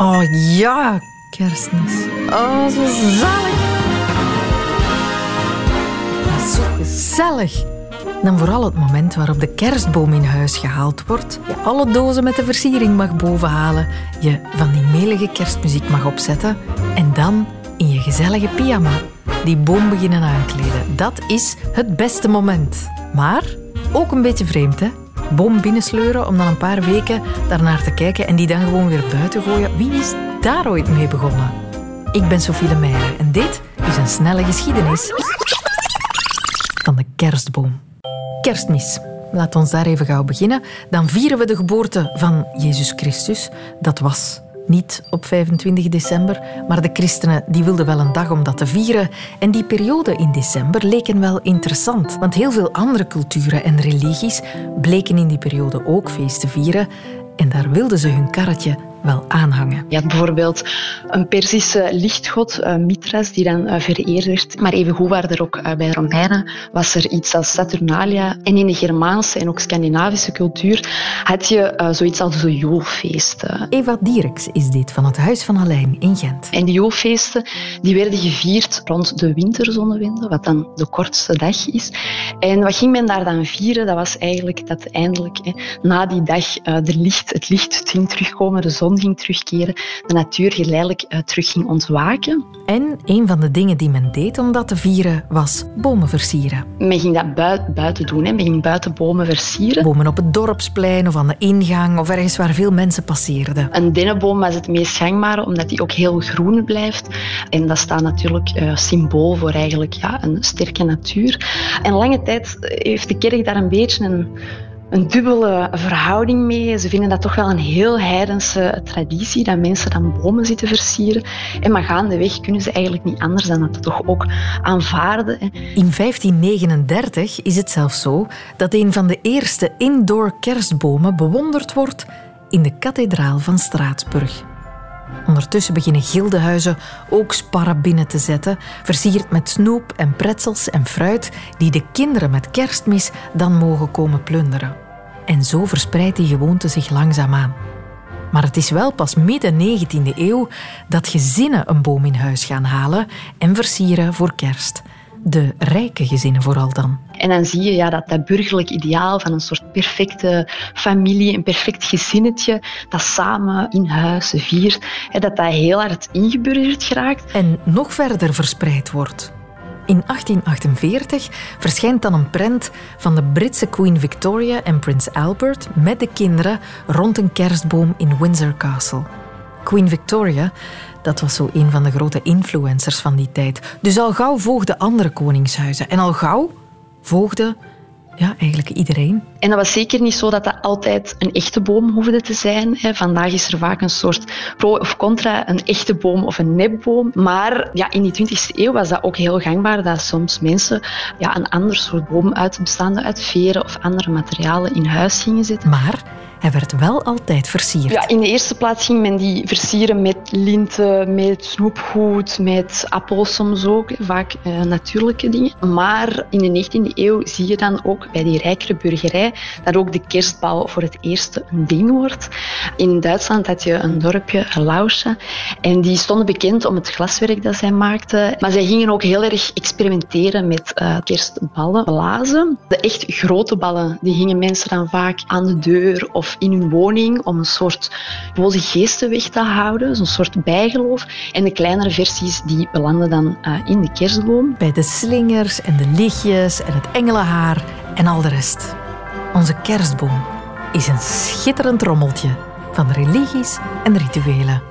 Oh ja, kerstmis. Oh, zo zalig. Zo gezellig. Dan vooral het moment waarop de kerstboom in huis gehaald wordt, je alle dozen met de versiering mag bovenhalen, je van die melige kerstmuziek mag opzetten en dan in je gezellige pyjama die boom beginnen aankleden. Dat is het beste moment. Maar ook een beetje vreemd, hè? Boom binnensleuren om dan een paar weken daarnaar te kijken en die dan gewoon weer buiten gooien. Wie is daar ooit mee begonnen? Ik ben Sophie Lemeyre en dit is een snelle geschiedenis van de kerstboom. Kerstmis. Laat ons daar even gauw beginnen. Dan vieren we de geboorte van Jezus Christus. Dat was niet op 25 december, maar de christenen die wilden wel een dag om dat te vieren. En die periode in december leken wel interessant, want heel veel andere culturen en religies bleken in die periode ook feest te vieren. En daar wilden ze hun karretje wel aanhangen. Je had bijvoorbeeld een Perzische lichtgod, uh, Mithras, die dan uh, vereerd werd. Maar evengoed waren er ook uh, bij de Romeinen was er iets als Saturnalia. En in de Germaanse en ook Scandinavische cultuur had je zoiets als de joolfeesten. Eva Dierks is dit van het Huis van Alijn in Gent. En die joolfeesten die werden gevierd rond de winterzonnewende, wat dan de kortste dag is. En wat ging men daar dan vieren? Dat was eigenlijk dat eindelijk hè, na die dag de licht, het licht ging terugkomen, de zon ging terugkeren, de natuur geleidelijk uh, terug ging ontwaken. En een van de dingen die men deed om dat te vieren was bomen versieren. Men ging dat buiten doen, hè. men ging buiten bomen versieren. Bomen op het dorpsplein of aan de ingang of ergens waar veel mensen passeerden. Een dennenboom was het meest gangbare, omdat die ook heel groen blijft. En dat staat natuurlijk uh, symbool voor eigenlijk ja, een sterke natuur. En lange tijd heeft de kerk daar een beetje een een dubbele verhouding mee. Ze vinden dat toch wel een heel heidense traditie, dat mensen dan bomen zitten versieren. En maar gaandeweg kunnen ze eigenlijk niet anders dan dat toch ook aanvaarden. In 1539 is het zelfs zo dat een van de eerste indoor kerstbomen bewonderd wordt in de kathedraal van Straatsburg. Ondertussen beginnen gildehuizen ook sparren binnen te zetten, versierd met snoep en pretzels en fruit, die de kinderen met kerstmis dan mogen komen plunderen. En zo verspreidt die gewoonte zich langzaamaan. Maar het is wel pas midden 19e eeuw dat gezinnen een boom in huis gaan halen en versieren voor kerst. De rijke gezinnen vooral dan. En dan zie je ja, dat dat burgerlijk ideaal van een soort perfecte familie, een perfect gezinnetje, dat samen in huis viert, dat dat heel hard ingeburgerd geraakt. En nog verder verspreid wordt. In 1848 verschijnt dan een prent van de Britse Queen Victoria en Prins Albert met de kinderen rond een kerstboom in Windsor Castle. Queen Victoria, dat was zo een van de grote influencers van die tijd. Dus al gauw volgden andere koningshuizen. En al gauw volgde ja, eigenlijk iedereen. En dat was zeker niet zo dat dat altijd een echte boom hoefde te zijn. Vandaag is er vaak een soort pro of contra, een echte boom of een nepboom. Maar ja, in die 20e eeuw was dat ook heel gangbaar dat soms mensen ja, een ander soort boom uit, bestaande uit veren of andere materialen in huis gingen zetten. Maar hij werd wel altijd versierd. Ja, in de eerste plaats ging men die versieren met linten, met snoepgoed, met appels soms ook, vaak uh, natuurlijke dingen. Maar in de 19e eeuw zie je dan ook bij die rijkere burgerij dat ook de kerstbal voor het eerst een ding wordt. In Duitsland had je een dorpje, Lausche, en die stonden bekend om het glaswerk dat zij maakten. Maar zij gingen ook heel erg experimenteren met uh, kerstballen blazen. De echt grote ballen, die gingen mensen dan vaak aan de deur of in hun woning om een soort boze geesten weg te houden, zo'n soort bijgeloof. En de kleinere versies die belanden dan uh, in de kerstboom. Bij de slingers en de lichtjes en het engelenhaar en al de rest. Onze kerstboom is een schitterend rommeltje van religies en rituelen.